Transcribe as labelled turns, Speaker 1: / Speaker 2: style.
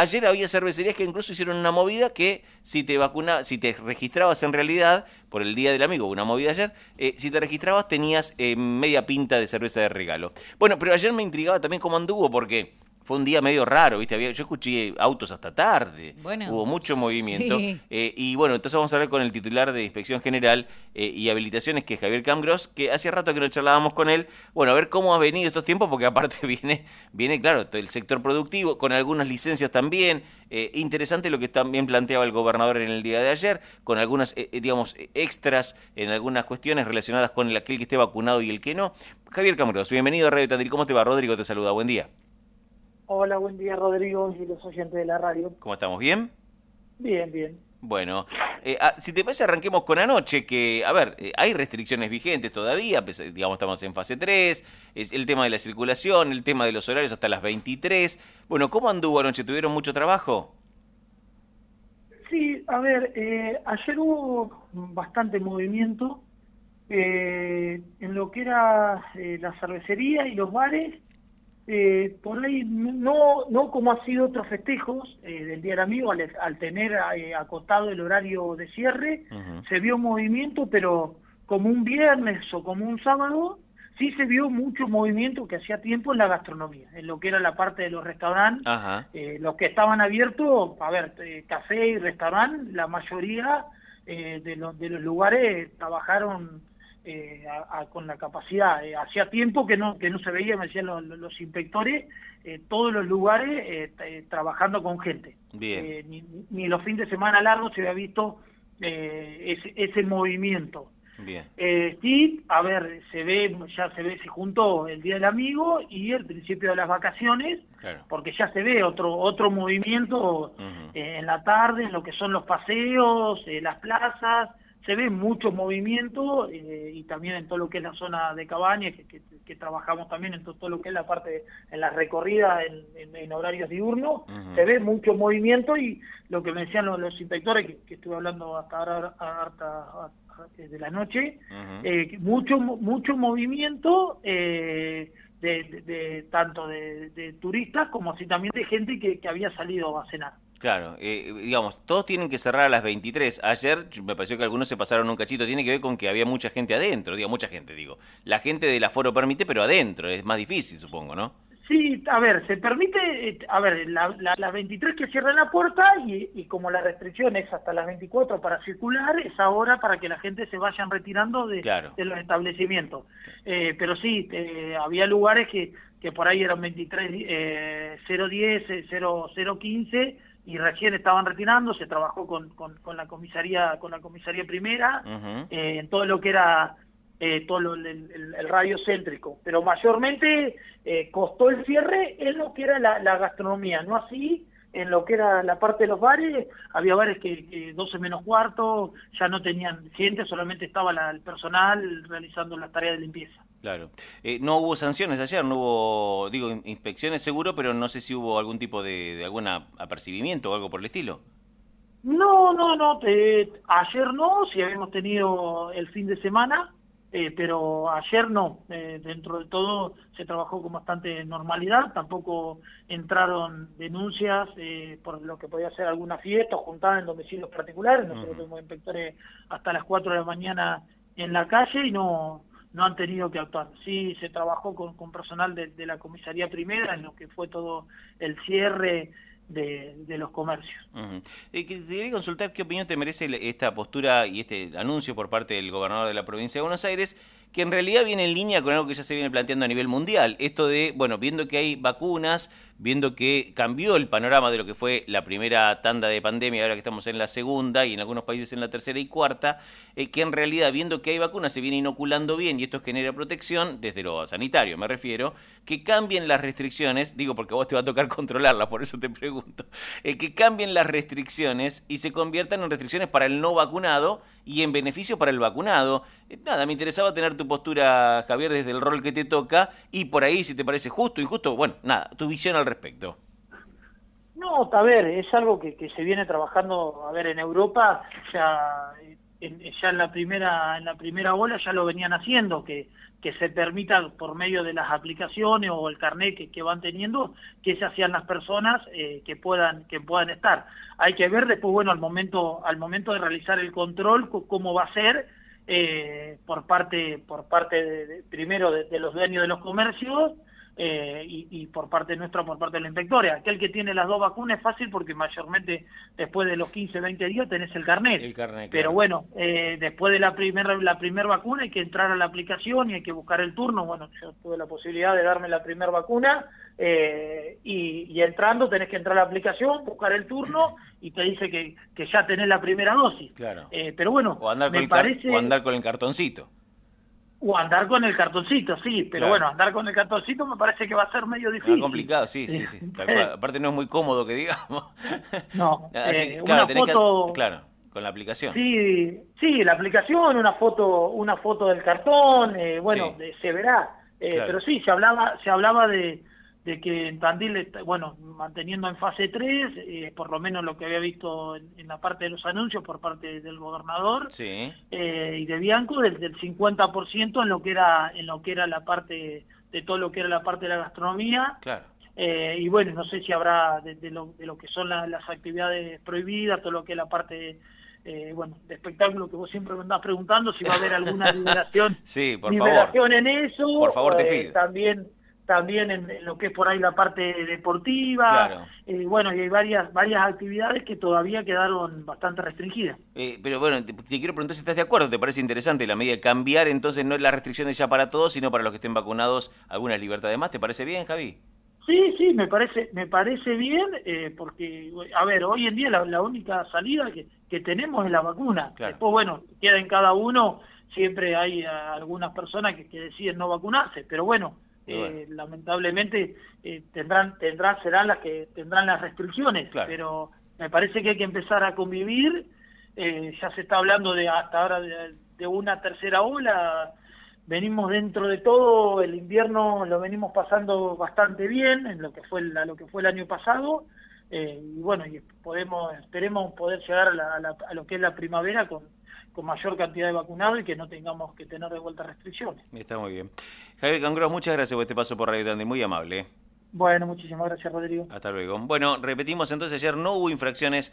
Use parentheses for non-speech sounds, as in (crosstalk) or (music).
Speaker 1: Ayer había cervecerías que incluso hicieron una movida que si te vacuna, si te registrabas en realidad por el Día del Amigo, una movida ayer, eh, si te registrabas tenías eh, media pinta de cerveza de regalo. Bueno, pero ayer me intrigaba también cómo anduvo porque fue un día medio raro, ¿viste? Había, yo escuché autos hasta tarde, hubo mucho movimiento. Eh, y bueno, entonces vamos a hablar con el titular de Inspección General eh, y Habilitaciones, que es Javier Camgros, que hacía rato que no charlábamos con él. Bueno, a ver cómo ha venido estos tiempos, porque aparte (laughs) viene, viene claro, el sector productivo, con algunas licencias también. Eh, interesante lo que también planteaba el gobernador en el día de ayer, con algunas, digamos, extras en algunas cuestiones relacionadas con el, aquel que esté vacunado y el que no. Javier Camgros, bienvenido a Radio Tandil. ¿Cómo te va? Rodrigo te saluda. Buen día.
Speaker 2: Hola, buen día Rodrigo y los oyentes de la radio.
Speaker 1: ¿Cómo estamos? ¿Bien?
Speaker 2: Bien, bien.
Speaker 1: Bueno, eh, ah, si te parece arranquemos con anoche, que, a ver, eh, hay restricciones vigentes todavía, digamos estamos en fase 3, es el tema de la circulación, el tema de los horarios hasta las 23. Bueno, ¿cómo anduvo anoche? ¿Tuvieron mucho trabajo?
Speaker 2: Sí, a ver, eh, ayer hubo bastante movimiento en lo que era la cervecería y los bares eh, por ahí no no como ha sido otros festejos eh, del Día del Amigo al, tener eh, acotado el horario de cierre se vio movimiento pero como un viernes o como un sábado sí se vio mucho movimiento que hacía tiempo en la gastronomía en lo que era la parte de los restaurantes los que estaban abiertos a ver café y restaurante la mayoría de los de los lugares trabajaron eh, con la capacidad. Eh, hacía tiempo que no que no se veía, me decían los, inspectores, eh, todos los lugares trabajando con gente. Ni, ni, los fines de semana largos se había visto ese, ese movimiento. Bien. sí, a ver, se ve, ya se ve, se juntó el Día del Amigo y el principio de las vacaciones, porque ya se ve otro otro movimiento en la tarde, en lo que son los paseos, las plazas, se ve mucho movimiento eh, y también en todo lo que es la zona de cabañas, que, trabajamos también en todo, lo que es la parte, en la recorrida en, horarios diurnos, se ve mucho movimiento y lo que me decían los, inspectores, que, estuve hablando hasta ahora hasta, de la noche, eh, mucho, mucho movimiento. Eh, de, tanto de, turistas como así también de gente que, que había salido a cenar.
Speaker 1: Claro, eh, digamos, todos tienen que cerrar a las 23. Ayer me pareció que algunos se pasaron un cachito. Tiene que ver con que había mucha gente adentro. Digo, mucha gente, digo. La gente del aforo permite, pero adentro. Es más difícil, supongo, ¿no?
Speaker 2: Sí, a ver, se permite, eh, a ver, las la, 23 que cierran la puerta y, como la restricción es hasta las 24 para circular, es ahora para que la gente se vayan retirando de, de los establecimientos. Eh, pero sí, había lugares que, que por ahí eran 23, eh, 010, 015 y recién estaban retirando, se trabajó con, con, la comisaría con la comisaría primera eh, en todo lo que era eh, todo el, radio céntrico, pero mayormente eh, costó el cierre en lo que era la, gastronomía, no así en lo que era la parte de los bares, había bares que, que 12 menos cuarto ya no tenían gente, solamente estaba el personal realizando las tareas de limpieza.
Speaker 1: Claro. Eh, no hubo sanciones ayer, no hubo, digo, inspecciones seguro, pero no sé si hubo algún tipo de, de algún apercibimiento o algo por el estilo.
Speaker 2: No, no, no, ayer no, si habíamos tenido el fin de semana, eh, pero ayer no, eh, dentro de todo se trabajó con bastante normalidad, tampoco entraron denuncias por lo que podía ser alguna fiesta o juntada en domicilios particulares, nosotros tuvimos inspectores hasta las 4 de la mañana en la calle y no no han tenido que actuar. Sí, se trabajó con, con personal de, la comisaría primera en lo que fue todo el cierre de, de los comercios.
Speaker 1: Eh, quería consultar qué opinión te merece esta postura y este anuncio por parte del gobernador de la provincia de Buenos Aires, que en realidad viene en línea con algo que ya se viene planteando a nivel mundial. Esto de, bueno, viendo que hay vacunas, viendo que cambió el panorama de lo que fue la primera tanda de pandemia, ahora que estamos en la segunda y en algunos países en la tercera y cuarta, eh, que en realidad viendo que hay vacunas se viene inoculando bien y esto genera protección, desde lo sanitario me refiero, que cambien las restricciones, digo porque a vos te va a tocar (laughs) controlarlas, por eso te pregunto, eh, que cambien las restricciones y se conviertan en restricciones para el no vacunado y en beneficio para el vacunado. Eh, nada, me interesaba tener tu postura, Javier, desde el rol que te toca y por ahí, si te parece justo y justo, bueno, nada, tu visión al respecto.
Speaker 2: No, a ver, es algo que, se viene trabajando, a ver, en Europa ya ya en la primera en la primera ola ya lo venían haciendo, que, que se permita por medio de las aplicaciones o el carnet que, que van teniendo, que se hacían las personas eh, que puedan que puedan estar. Hay que ver después, bueno, al momento al momento de realizar el control cómo va a ser eh, por parte por parte de, primero de, los dueños de los comercios eh, y, por parte nuestra, por parte de los inspectores. Aquel que tiene las dos vacunas es fácil porque mayormente después de los 15, 20 días tenés el carnet.
Speaker 1: El carnet
Speaker 2: Pero bueno, eh, después de la primera la primer vacuna hay que entrar a la aplicación y hay que buscar el turno. Bueno, yo tuve la posibilidad de darme la primera vacuna eh, y, entrando tenés que entrar a la aplicación, buscar el turno (laughs) y te dice que, que ya tenés la primera dosis.
Speaker 1: Claro.
Speaker 2: pero bueno,
Speaker 1: o andar, con el parece... o andar con el cartoncito.
Speaker 2: O andar con el cartoncito, sí, pero bueno, andar con el cartoncito me parece que va a ser medio difícil.
Speaker 1: Es complicado, sí, sí, sí. (laughs) Aparte no es muy cómodo que digamos.
Speaker 2: No, (laughs) eh, una foto...
Speaker 1: claro, con la aplicación.
Speaker 2: Sí, sí, la aplicación, una foto, una foto del cartón, eh, bueno, se verá. Eh, pero sí, se hablaba, se hablaba de, de que en Tandil, bueno, manteniendo en fase 3, eh, por lo menos lo que había visto en, la parte de los anuncios por parte del gobernador
Speaker 1: sí.
Speaker 2: eh, y de Bianco, del, del 50% en lo que era en lo que era la parte de todo lo que era la parte de la gastronomía.
Speaker 1: Claro.
Speaker 2: Eh, y bueno, no sé si habrá de, lo, de lo que son las actividades prohibidas, todo lo que es la parte eh, bueno, de espectáculo que vos siempre me andás preguntando si va a haber alguna (laughs) liberación,
Speaker 1: sí, por
Speaker 2: liberación en eso.
Speaker 1: Por favor, te pido.
Speaker 2: También también en, lo que es por ahí la parte deportiva, eh, bueno, y hay varias varias actividades que todavía quedaron bastante restringidas.
Speaker 1: Eh, pero bueno, te, quiero preguntar si estás de acuerdo, ¿te parece interesante la medida de cambiar entonces no es las restricciones ya para todos, sino para los que estén vacunados algunas libertades más? ¿Te parece bien, Javi?
Speaker 2: Sí, sí, me parece me parece bien, eh, porque, a ver, hoy en día la, única salida que, que, tenemos es la vacuna. Después, bueno, queda en cada uno, siempre hay algunas personas que, que deciden no vacunarse, pero bueno, eh, lamentablemente eh, tendrán tendrán serán las que tendrán las restricciones pero me parece que hay que empezar a convivir. Eh, ya se está hablando de hasta ahora de, una tercera ola. Venimos dentro de todo el invierno lo venimos pasando bastante bien en lo que fue el, lo que fue el año pasado. Y bueno y podemos esperemos poder llegar a lo que es la primavera con con mayor cantidad de vacunados y que no tengamos que tener de vuelta restricciones.
Speaker 1: Está muy bien. Javier Cangro, muchas gracias por este paso por Radio Tandil, muy amable.
Speaker 2: Bueno, muchísimas gracias, Rodrigo.
Speaker 1: Hasta luego. Bueno, repetimos entonces, ayer no hubo infracciones